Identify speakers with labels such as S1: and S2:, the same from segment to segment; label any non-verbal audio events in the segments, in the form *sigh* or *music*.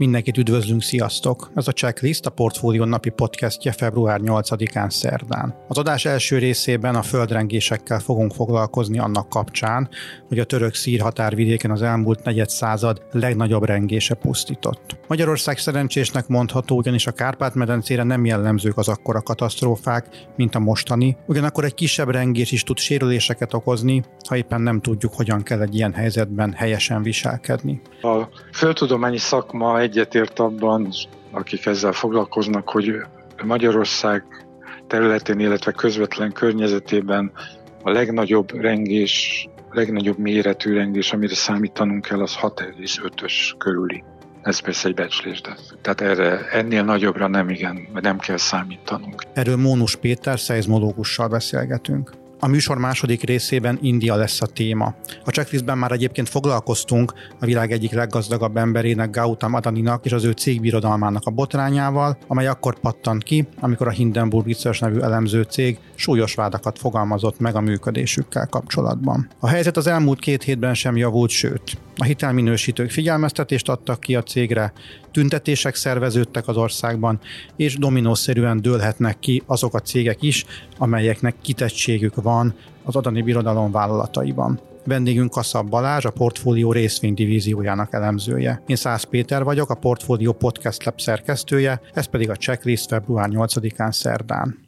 S1: Mindenkit üdvözlünk, sziasztok! Ez a Checklist a Portfólió napi podcastje február 8-án szerdán. Az adás első részében a földrengésekkel fogunk foglalkozni annak kapcsán, hogy a török szír határvidéken az elmúlt negyed század legnagyobb rengése pusztított. Magyarország szerencsésnek mondható, ugyanis a Kárpát-medencére nem jellemzők az akkora katasztrófák, mint a mostani, ugyanakkor egy kisebb rengés is tud sérüléseket okozni, ha éppen nem tudjuk, hogyan kell egy ilyen helyzetben helyesen viselkedni.
S2: A földtudományi szakma egyetért abban, akik ezzel foglalkoznak, hogy Magyarország területén, illetve közvetlen környezetében a legnagyobb rengés, legnagyobb méretű rengés, amire számítanunk kell, az 6,5-ös körüli. Ez persze egy becslés, de tehát erre, ennél nagyobbra nem igen, nem kell számítanunk.
S1: Erről Mónus Péter szeizmológussal beszélgetünk. A műsor második részében India lesz a téma. A checklistben már egyébként foglalkoztunk a világ egyik leggazdagabb emberének, Gautam Adaninak és az ő cégbirodalmának a botrányával, amely akkor pattant ki, amikor a Hindenburg Research nevű elemző cég súlyos vádakat fogalmazott meg a működésükkel kapcsolatban. A helyzet az elmúlt két hétben sem javult, sőt, a hitelminősítők figyelmeztetést adtak ki a cégre, tüntetések szerveződtek az országban, és dominószerűen dőlhetnek ki azok a cégek is, amelyeknek kitettségük van az adani birodalom vállalataiban. Vendégünk Kasszab Balázs, a Portfólió részvénydivíziójának elemzője. Én Szász Péter vagyok, a Portfólió Podcast Lab szerkesztője, ez pedig a checklist február 8-án szerdán.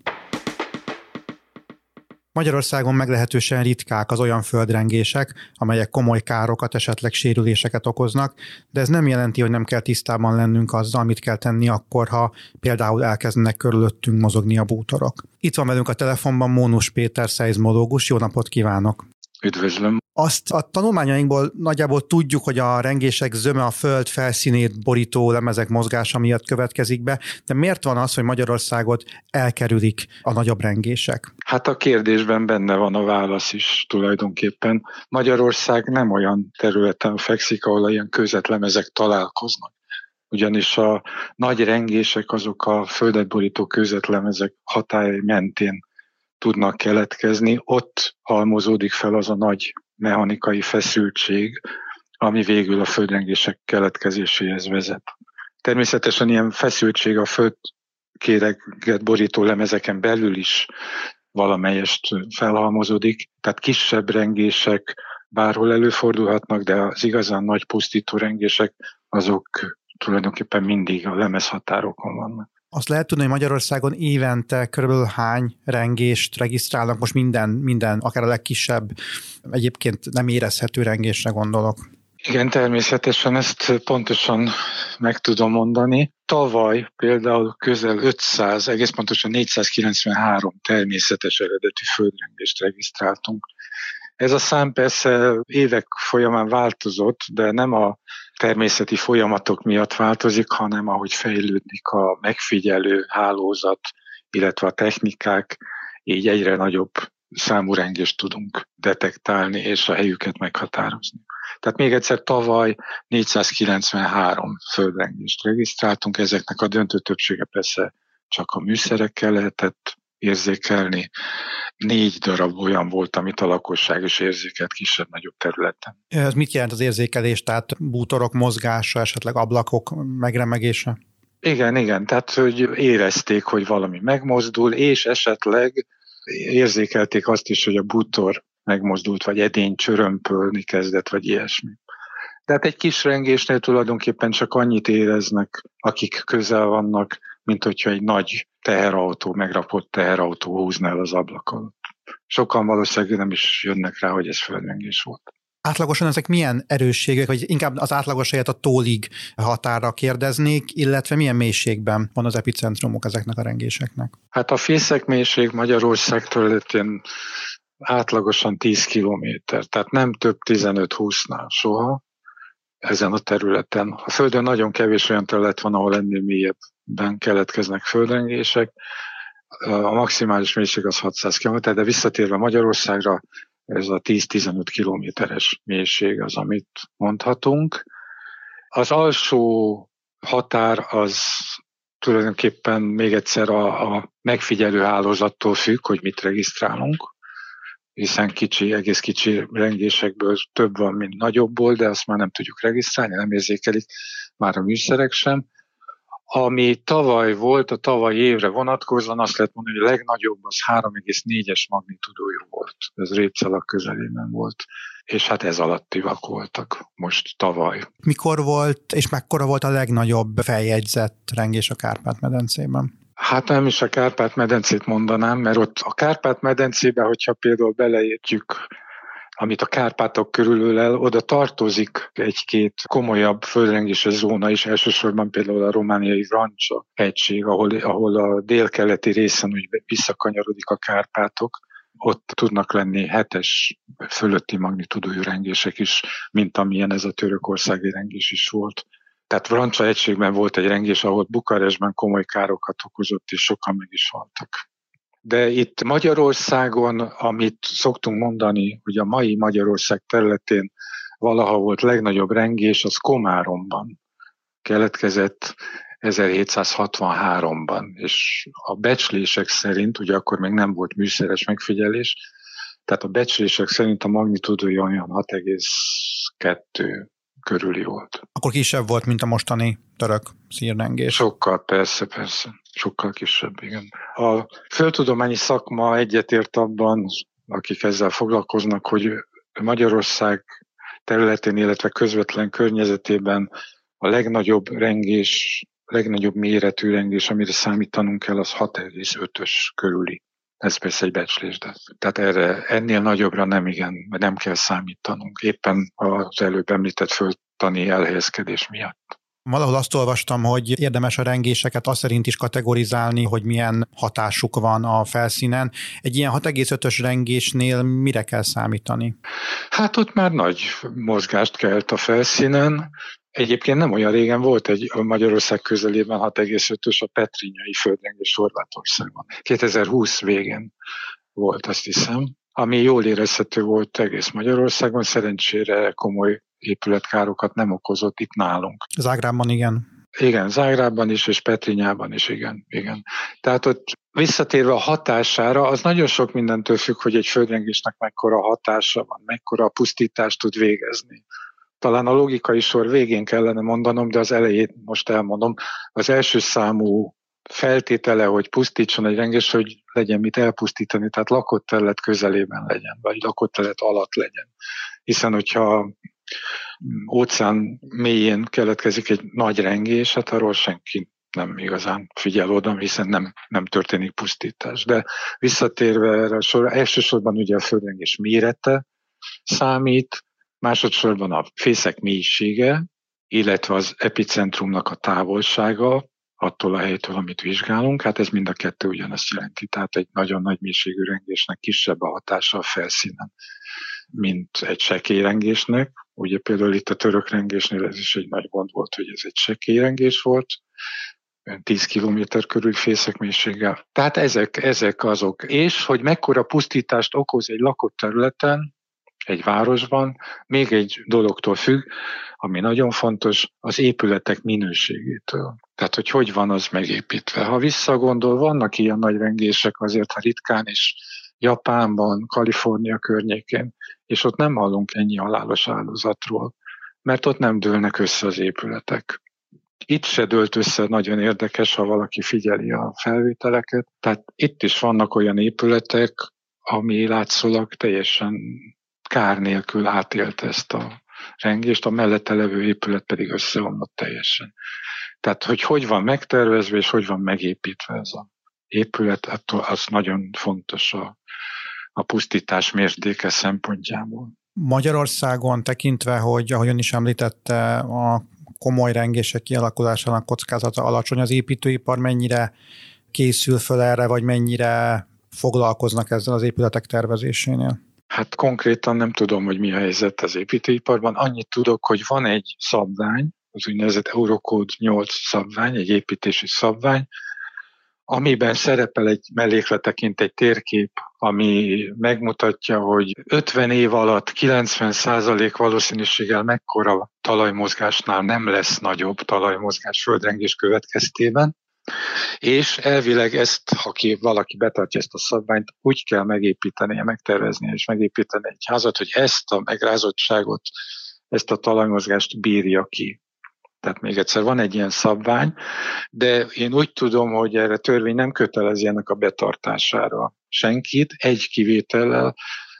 S1: Magyarországon meglehetősen ritkák az olyan földrengések, amelyek komoly károkat, esetleg sérüléseket okoznak, de ez nem jelenti, hogy nem kell tisztában lennünk azzal, mit kell tenni akkor, ha például elkezdenek körülöttünk mozogni a bútorok. Itt van velünk a telefonban Mónus Péter szeizmológus, jó napot kívánok!
S2: Üdvözlöm!
S1: Azt a tanulmányainkból nagyjából tudjuk, hogy a rengések zöme a föld felszínét borító lemezek mozgása miatt következik be, de miért van az, hogy Magyarországot elkerülik a nagyobb rengések?
S2: Hát a kérdésben benne van a válasz is tulajdonképpen. Magyarország nem olyan területen fekszik, ahol ilyen közvetlemezek találkoznak ugyanis a nagy rengések azok a földet borító közvetlemezek hatály mentén tudnak keletkezni, ott halmozódik fel az a nagy mechanikai feszültség, ami végül a földrengések keletkezéséhez vezet. Természetesen ilyen feszültség a földkéreget borító lemezeken belül is valamelyest felhalmozódik, tehát kisebb rengések bárhol előfordulhatnak, de az igazán nagy pusztító rengések azok tulajdonképpen mindig a lemezhatárokon vannak.
S1: Azt lehet tudni, hogy Magyarországon évente körülbelül hány rengést regisztrálnak, most minden, minden, akár a legkisebb, egyébként nem érezhető rengésre gondolok.
S2: Igen, természetesen ezt pontosan meg tudom mondani. Tavaly például közel 500, egész pontosan 493 természetes eredetű földrengést regisztráltunk. Ez a szám persze évek folyamán változott, de nem a természeti folyamatok miatt változik, hanem ahogy fejlődik a megfigyelő hálózat, illetve a technikák, így egyre nagyobb számú rengést tudunk detektálni és a helyüket meghatározni. Tehát még egyszer tavaly 493 földrengést regisztráltunk, ezeknek a döntő többsége persze csak a műszerekkel lehetett érzékelni. Négy darab olyan volt, amit a lakosság is érzékelt kisebb-nagyobb területen.
S1: Ez mit jelent az érzékelés? Tehát bútorok mozgása, esetleg ablakok megremegése?
S2: Igen, igen, tehát hogy érezték, hogy valami megmozdul, és esetleg érzékelték azt is, hogy a bútor megmozdult, vagy edény csörömpölni kezdett, vagy ilyesmi. Tehát egy kis rengésnél tulajdonképpen csak annyit éreznek, akik közel vannak, mint hogyha egy nagy teherautó, megrapott teherautó húzna el az ablak alatt. Sokan valószínűleg nem is jönnek rá, hogy ez földrengés volt.
S1: Átlagosan ezek milyen erősségek, vagy inkább az átlagos helyet a tólig határa kérdeznék, illetve milyen mélységben van az epicentrumok ezeknek a rengéseknek?
S2: Hát a fészek mélység Magyarország területén átlagosan 10 kilométer, tehát nem több 15-20-nál soha ezen a területen. A Földön nagyon kevés olyan terület van, ahol ennél mélyebben keletkeznek földrengések. A maximális mélység az 600 km, de visszatérve Magyarországra, ez a 10-15 kilométeres mélység az, amit mondhatunk. Az alsó határ az tulajdonképpen még egyszer a, a megfigyelő hálózattól függ, hogy mit regisztrálunk. hiszen kicsi, egész kicsi rengésekből több van, mint nagyobbból, de azt már nem tudjuk regisztrálni, nem érzékelik már a műszerek sem. Ami tavaly volt, a tavaly évre vonatkozóan azt lehet mondani, hogy a legnagyobb az 3,4-es magnitudójú volt. Ez Répcelak közelében volt. És hát ez alattivak voltak most tavaly.
S1: Mikor volt, és mekkora volt a legnagyobb feljegyzett rengés a Kárpát-medencében?
S2: Hát nem is a Kárpát-medencét mondanám, mert ott a Kárpát-medencébe, hogyha például beleértjük amit a Kárpátok körül el, oda tartozik egy-két komolyabb földrengéses zóna is, elsősorban például a romániai Rancsa egység, ahol, ahol a délkeleti részen úgy visszakanyarodik a Kárpátok, ott tudnak lenni hetes fölötti magnitudójú rengések is, mint amilyen ez a törökországi rengés is volt. Tehát Vrancsa egységben volt egy rengés, ahol Bukarestben komoly károkat okozott, és sokan meg is haltak. De itt Magyarországon, amit szoktunk mondani, hogy a mai Magyarország területén valaha volt legnagyobb rengés, az Komáromban keletkezett 1763-ban, és a becslések szerint, ugye akkor még nem volt műszeres megfigyelés, tehát a becslések szerint a magnitúdója olyan 6,2 körüli volt.
S1: Akkor kisebb volt, mint a mostani török szírnengés.
S2: Sokkal, persze, persze. Sokkal kisebb, igen. A földtudományi szakma egyetért abban, akik ezzel foglalkoznak, hogy Magyarország területén, illetve közvetlen környezetében a legnagyobb rengés, legnagyobb méretű rengés, amire számítanunk kell, az 6,5-ös körüli. Ez persze egy becslés, de tehát erre, ennél nagyobbra nem igen, nem kell számítanunk, éppen az előbb említett földtani elhelyezkedés miatt.
S1: Valahol azt olvastam, hogy érdemes a rengéseket azt szerint is kategorizálni, hogy milyen hatásuk van a felszínen. Egy ilyen 6,5-ös rengésnél mire kell számítani?
S2: Hát ott már nagy mozgást kelt a felszínen. Egyébként nem olyan régen volt egy Magyarország közelében 6,5-ös a Petrinyai földrengés Horvátországban. 2020 végén volt, azt hiszem ami jól érezhető volt egész Magyarországon, szerencsére komoly épületkárokat nem okozott itt nálunk.
S1: Zágrában igen.
S2: Igen, Zágrában is, és Petrinyában is, igen, igen. Tehát ott visszatérve a hatására, az nagyon sok mindentől függ, hogy egy földrengésnek mekkora hatása van, mekkora pusztítást tud végezni. Talán a logikai sor végén kellene mondanom, de az elejét most elmondom. Az első számú feltétele, hogy pusztítson egy rengés, hogy legyen mit elpusztítani, tehát lakott terület közelében legyen, vagy lakott terület alatt legyen. Hiszen, hogyha óceán mélyén keletkezik egy nagy rengés, hát arról senki nem igazán figyel oda, hiszen nem, nem történik pusztítás. De visszatérve erre a sor, elsősorban ugye a földrengés mérete számít, másodszorban a fészek mélysége, illetve az epicentrumnak a távolsága, attól a helytől, amit vizsgálunk, hát ez mind a kettő ugyanazt jelenti. Tehát egy nagyon nagy mélységű rengésnek kisebb a hatása a felszínen, mint egy sekélyrengésnek. Ugye például itt a török rengésnél ez is egy nagy gond volt, hogy ez egy sekélyrengés volt, 10 km körül fészek mélységgel. Tehát ezek, ezek azok. És hogy mekkora pusztítást okoz egy lakott területen, egy városban, még egy dologtól függ, ami nagyon fontos, az épületek minőségétől. Tehát, hogy hogy van az megépítve. Ha visszagondol, vannak ilyen nagy rengések azért, ha ritkán is Japánban, Kalifornia környékén, és ott nem hallunk ennyi halálos áldozatról, mert ott nem dőlnek össze az épületek. Itt se dőlt össze, nagyon érdekes, ha valaki figyeli a felvételeket. Tehát itt is vannak olyan épületek, ami látszólag teljesen kár nélkül átélte ezt a rengést, a mellette levő épület pedig összeomlott teljesen. Tehát, hogy hogy van megtervezve és hogy van megépítve ez a épület, attól az nagyon fontos a, a pusztítás mértéke szempontjából.
S1: Magyarországon tekintve, hogy ahogyan is említette, a komoly rengések kialakulásának kockázata alacsony, az építőipar mennyire készül föl erre, vagy mennyire foglalkoznak ezzel az épületek tervezésénél?
S2: Hát konkrétan nem tudom, hogy mi a helyzet az építőiparban. Annyit tudok, hogy van egy szabvány, az úgynevezett Eurocode 8 szabvány, egy építési szabvány, amiben szerepel egy mellékleteként egy térkép, ami megmutatja, hogy 50 év alatt 90% valószínűséggel mekkora talajmozgásnál nem lesz nagyobb talajmozgás földrengés következtében, És elvileg ezt, ha ki, valaki betartja ezt a szabványt, úgy kell megépíteni, megtervezni és megépíteni egy házat, hogy ezt a megrázottságot, ezt a talajmozgást bírja ki. Tehát még egyszer van egy ilyen szabvány, de én úgy tudom, hogy erre törvény nem kötelezi ennek a betartására senkit, egy kivétellel,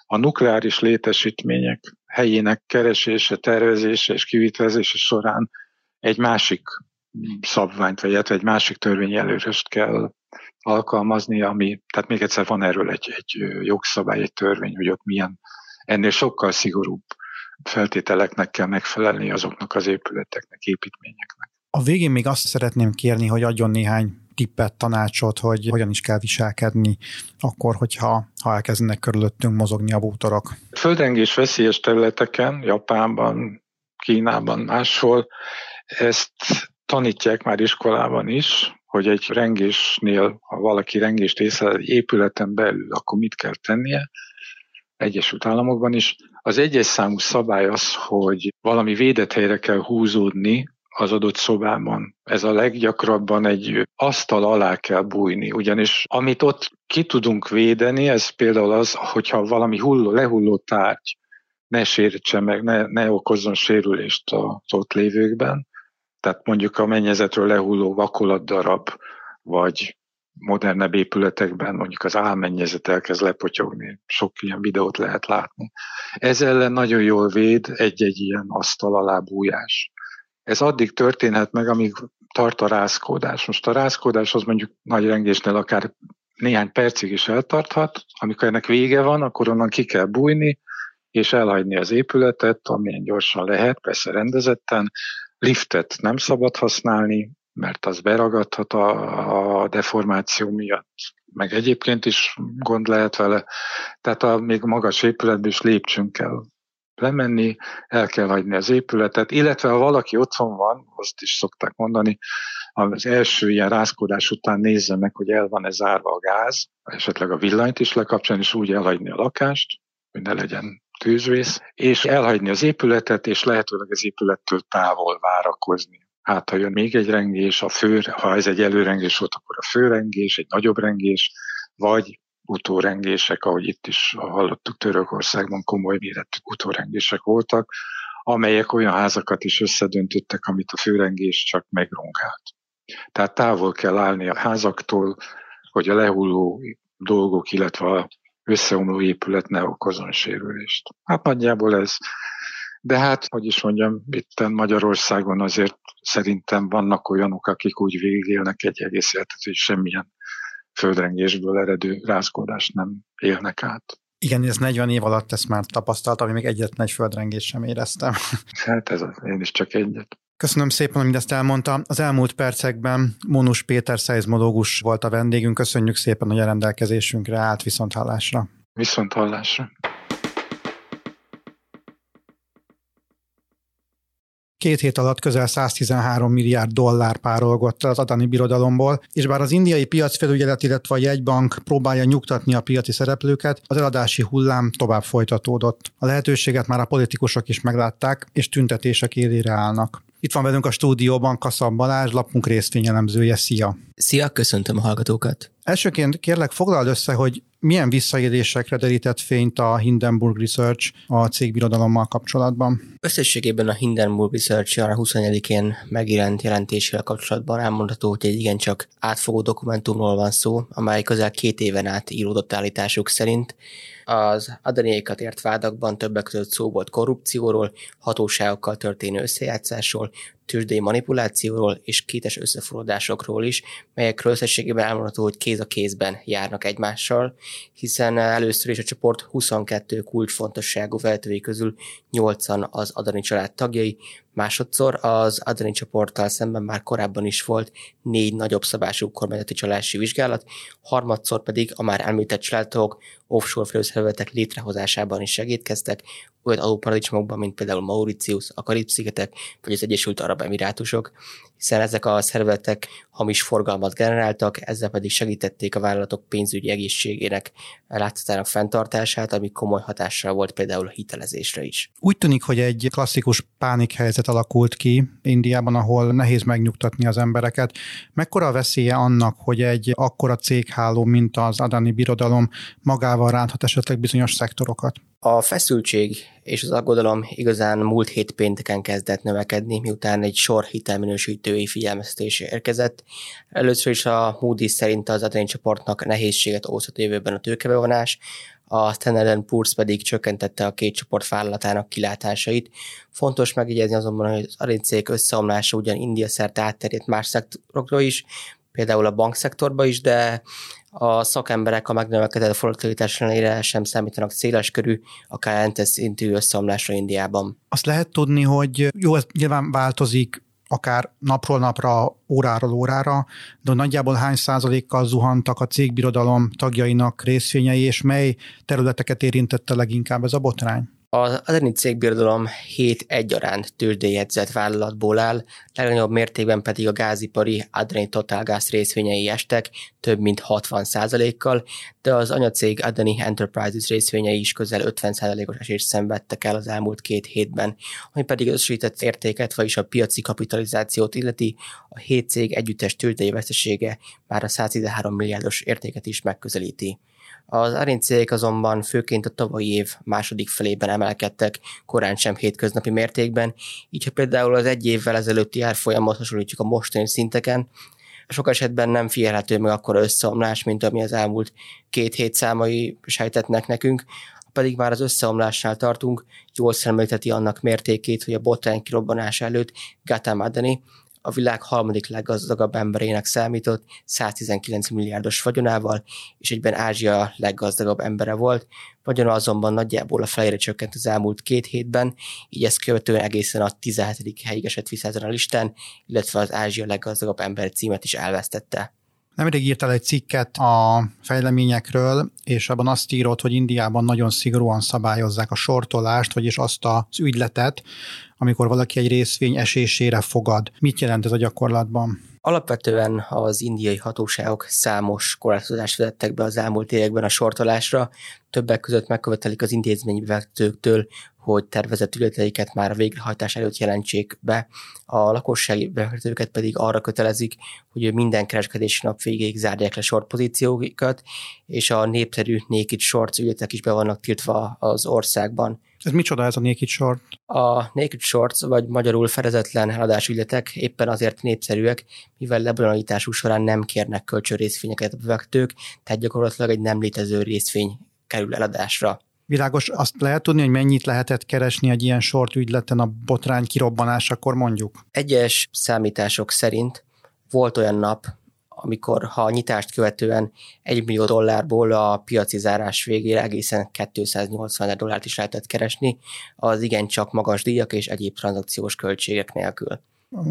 S2: a nukleáris létesítmények helyének keresése, tervezése és kivitelezése során egy másik szabványt, vagy egy másik törvényi előröst kell alkalmazni, ami, tehát még egyszer van erről egy, egy jogszabály, egy törvény, hogy ott milyen, ennél sokkal szigorúbb feltételeknek kell megfelelni azoknak az épületeknek, építményeknek.
S1: A végén még azt szeretném kérni, hogy adjon néhány tippet, tanácsot, hogy hogyan is kell viselkedni akkor, hogyha ha elkezdenek körülöttünk mozogni a bútorok.
S2: Földrengés veszélyes területeken, Japánban, Kínában, máshol ezt tanítják már iskolában is, hogy egy rengésnél, ha valaki rengést észlel egy épületen belül, akkor mit kell tennie, Egyesült Államokban is. Az egyes számú szabály az, hogy valami védett helyre kell húzódni az adott szobában. Ez a leggyakrabban egy asztal alá kell bújni, ugyanis amit ott ki tudunk védeni, ez például az, hogyha valami hulló, lehulló tárgy ne sértse meg, ne, ne okozzon sérülést az ott lévőkben, tehát mondjuk a mennyezetről lehulló vakolatdarab, vagy modernebb épületekben mondjuk az álmennyezet elkezd lepotyogni, sok ilyen videót lehet látni. Ez ellen nagyon jól véd egy-egy ilyen asztal alá bújás. Ez addig történhet meg, amíg tart a rázkódás. Most a rázkódás az mondjuk nagy rengésnél akár néhány percig is eltarthat, amikor ennek vége van, akkor onnan ki kell bújni, és elhagyni az épületet, amilyen gyorsan lehet, persze rendezetten. Liftet nem szabad használni, mert az beragadhat a, a deformáció miatt, meg egyébként is gond lehet vele. Tehát a még magas épületben is lépcsőn kell lemenni, el kell hagyni az épületet, illetve ha valaki otthon van, azt is szokták mondani, az első ilyen rázkodás után nézze meg, hogy el van-e zárva a gáz, esetleg a villanyt is lekapcsolni, és úgy elhagyni a lakást, hogy ne legyen tűzvész, és elhagyni az épületet, és lehetőleg az épülettől távol várakozni. Hát, ha jön még egy rengés, a fő, ha ez egy előrengés volt, akkor a főrengés, egy nagyobb rengés, vagy utórengések, ahogy itt is hallottuk Törökországban komoly méretű utórengések voltak, amelyek olyan házakat is összedöntöttek, amit a főrengés csak megrongált. Tehát távol kell állni a házaktól, hogy a lehulló dolgok, illetve a összeomló épület ne okozon sérülést. Hát nagyjából ez. De hát, hogy is mondjam, itt Magyarországon azért szerintem vannak olyanok, akik úgy végigélnek egy egész életet, hogy semmilyen földrengésből eredő rázkódást nem élnek át.
S1: Igen, ez 40 év alatt ezt már tapasztaltam, még egyetlen egy földrengést sem éreztem. *laughs*
S2: Hát ez az, én is csak egyet.
S1: Köszönöm szépen, hogy mindezt elmondta. Az elmúlt percekben Mónus Péter szeizmológus volt a vendégünk. Köszönjük szépen, hogy a rendelkezésünkre állt viszont hallásra.
S2: Viszont hallásra.
S1: Két hét alatt közel 113 milliárd dollár párolgott az adani birodalomból, és bár az indiai piacfelügyelet, illetve a jegybank próbálja nyugtatni a piaci szereplőket, az eladási hullám tovább folytatódott. A lehetőséget már a politikusok is meglátták, és tüntetések élére állnak. Itt van velünk a stúdióban Kaszab Balázs, lapunk részvényelemzője. Szia!
S3: Szia, köszöntöm a hallgatókat!
S1: Elsőként kérlek foglald össze, hogy milyen visszaélésekre derített fényt a Hindenburg Research a cégbirodalommal kapcsolatban?
S3: Összességében a Hindenburg Research a 24-én megjelent jelentésével kapcsolatban elmondható, hogy egy igencsak átfogó dokumentumról van szó, amely közel két éven át íródott állításuk szerint, az adaniékat ért vádakban többek között szó volt korrupcióról, hatóságokkal történő összejátszásról, tőzsdei manipulációról és kétes összeforodásokról is, melyekről összességében elmondható, hogy kéz a kézben járnak egymással, hiszen először is a csoport 22 kulcsfontosságú vezetői közül 8-an az Adani család tagjai, Másodszor az Adani csoporttal szemben már korábban is volt négy nagyobb szabású kormányzati csalási vizsgálat, harmadszor pedig a már említett családok offshore felőszervezetek létrehozásában is segítkeztek, olyan adóparadicsomokban, mint például Mauritius, a Karib-szigetek vagy az Egyesült Arab Emirátusok, hiszen ezek a szervezetek hamis forgalmat generáltak, ezzel pedig segítették a vállalatok pénzügyi egészségének látszatának fenntartását, ami komoly hatással volt például a hitelezésre is.
S1: Úgy tűnik, hogy egy klasszikus pánikhelyzet helyzet alakult ki Indiában, ahol nehéz megnyugtatni az embereket. Mekkora a veszélye annak, hogy egy akkora cégháló, mint az Adani birodalom magával ránthat esetleg bizonyos szektorokat?
S3: A feszültség és az aggodalom igazán múlt hét pénteken kezdett növekedni, miután egy sor hitelminősítői figyelmeztetés érkezett. Először is a Moody's szerint az Adani csoportnak nehézséget okozhat jövőben a tőkebevonás, a Standard Poor's pedig csökkentette a két csoport vállalatának kilátásait. Fontos megjegyezni azonban, hogy az arincék összeomlása ugyan India szerte átterjedt más szektorokra is, például a bankszektorba is, de a szakemberek a megnövekedett volatilitás ellenére sem számítanak széles körű, akár entes szintű összeomlásra Indiában.
S1: Azt lehet tudni, hogy jó, ez nyilván változik akár napról napra, óráról órára, de nagyjából hány százalékkal zuhantak a cégbirodalom tagjainak részvényei, és mely területeket érintette leginkább ez a botrány?
S3: Az Adani cégbirodalom 7 egyaránt tőzsdéjegyzett vállalatból áll, legnagyobb mértékben pedig a gázipari Adani Total Gas részvényei estek, több mint 60 kal de az anyacég Adani Enterprises részvényei is közel 50 os esést szenvedtek el az elmúlt két hétben, ami pedig összesített értéket, vagyis a piaci kapitalizációt illeti, a 7 cég együttes tőzsdei vesztesége már a 113 milliárdos értéket is megközelíti. Az arincék azonban főként a tavalyi év második felében emelkedtek, korán sem hétköznapi mértékben, így ha például az egy évvel ezelőtti árfolyamot hasonlítjuk a mostani szinteken, sok esetben nem figyelhető meg akkor összeomlás, mint ami az elmúlt két hét számai sejtetnek nekünk, pedig már az összeomlásnál tartunk, jól szemlélteti annak mértékét, hogy a botrány kirobbanása előtt Gata Madani, a világ harmadik leggazdagabb emberének számított 119 milliárdos vagyonával, és egyben Ázsia leggazdagabb embere volt. Vagyona azonban nagyjából a felére csökkent az elmúlt két hétben, így ezt követően egészen a 17. helyig esett vissza ezen a listán, illetve az Ázsia leggazdagabb ember címet is elvesztette.
S1: Nemrég írtál egy cikket a fejleményekről, és abban azt írod, hogy Indiában nagyon szigorúan szabályozzák a sortolást, vagyis azt az ügyletet, amikor valaki egy részvény esésére fogad. Mit jelent ez a gyakorlatban?
S3: Alapvetően az indiai hatóságok számos korlátozást vezettek be az elmúlt években a sortolásra, többek között megkövetelik az intézményvezetőktől, hogy tervezett ületeiket már a végrehajtás előtt jelentsék be, a lakossági befektetőket pedig arra kötelezik, hogy minden kereskedési nap végéig zárják le short pozícióikat, és a népszerű naked shorts ügyletek is be vannak tiltva az országban.
S1: Ez micsoda ez a naked short?
S3: A naked shorts, vagy magyarul fedezetlen eladásügyletek éppen azért népszerűek, mivel lebonolításuk során nem kérnek kölcsönrészvényeket a befektetők, tehát gyakorlatilag egy nem létező részvény kerül eladásra.
S1: Világos, azt lehet tudni, hogy mennyit lehetett keresni egy ilyen sort ügyleten a botrány kirobbanásakor mondjuk?
S3: Egyes számítások szerint volt olyan nap, amikor ha a nyitást követően 1 millió dollárból a piaci zárás végére egészen 280 dollárt is lehetett keresni, az igencsak magas díjak és egyéb tranzakciós költségek nélkül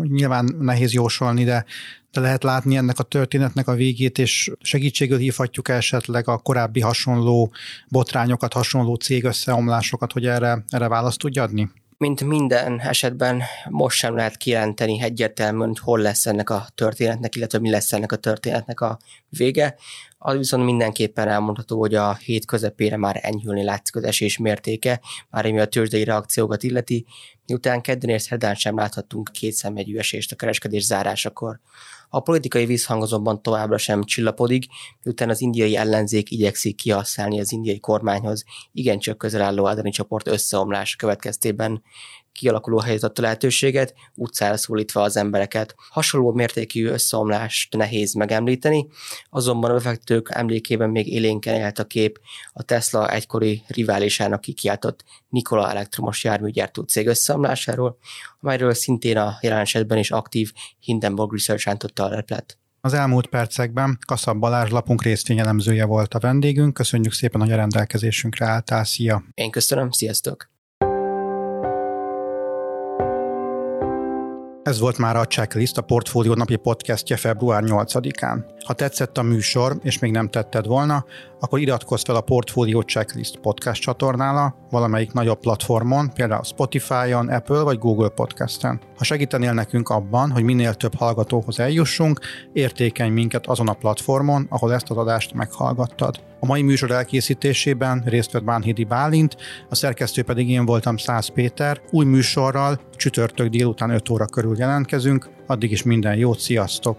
S1: nyilván nehéz jósolni, de, de lehet látni ennek a történetnek a végét, és segítségül hívhatjuk esetleg a korábbi hasonló botrányokat, hasonló cég összeomlásokat, hogy erre, erre választ tudja adni?
S3: Mint minden esetben most sem lehet kijelenteni egyértelműen, hogy hol lesz ennek a történetnek, illetve mi lesz ennek a történetnek a vége. Az viszont mindenképpen elmondható, hogy a hét közepére már enyhülni látszik az esés mértéke, már ami a tőzsdei reakciókat illeti, miután kedden és szerdán sem láthattunk két szemegyű esést a kereskedés zárásakor. A politikai vízhang azonban továbbra sem csillapodik, miután az indiai ellenzék igyekszik kihasználni az indiai kormányhoz igencsak közel álló Adani csoport összeomlása következtében kialakuló helyzet lehetőséget, utcára szólítva az embereket. Hasonló mértékű összeomlást nehéz megemlíteni, azonban a befektetők emlékében még élénken élt a kép a Tesla egykori riválisának kikiáltott Nikola elektromos járműgyártó cég összeomlásáról, amelyről szintén a jelen esetben is aktív Hindenburg Research rántotta a leplet.
S1: Az elmúlt percekben Kaszab Balázs lapunk részvényelemzője volt a vendégünk. Köszönjük szépen, hogy a rendelkezésünkre álltál. Szia!
S3: Én köszönöm, sziasztok!
S1: Ez volt már a Checklist, a Portfólió napi podcastje február 8-án. Ha tetszett a műsor, és még nem tetted volna, akkor iratkozz fel a Portfólió Checklist podcast csatornára, valamelyik nagyobb platformon, például Spotify-on, Apple vagy Google Podcast-en. Ha segítenél nekünk abban, hogy minél több hallgatóhoz eljussunk, értékelj minket azon a platformon, ahol ezt az adást meghallgattad. A mai műsor elkészítésében részt vett Bánhidi Bálint, a szerkesztő pedig én voltam Szász Péter, új műsorral csütörtök délután 5 óra körül jelentkezünk. Addig is minden jót, sziasztok!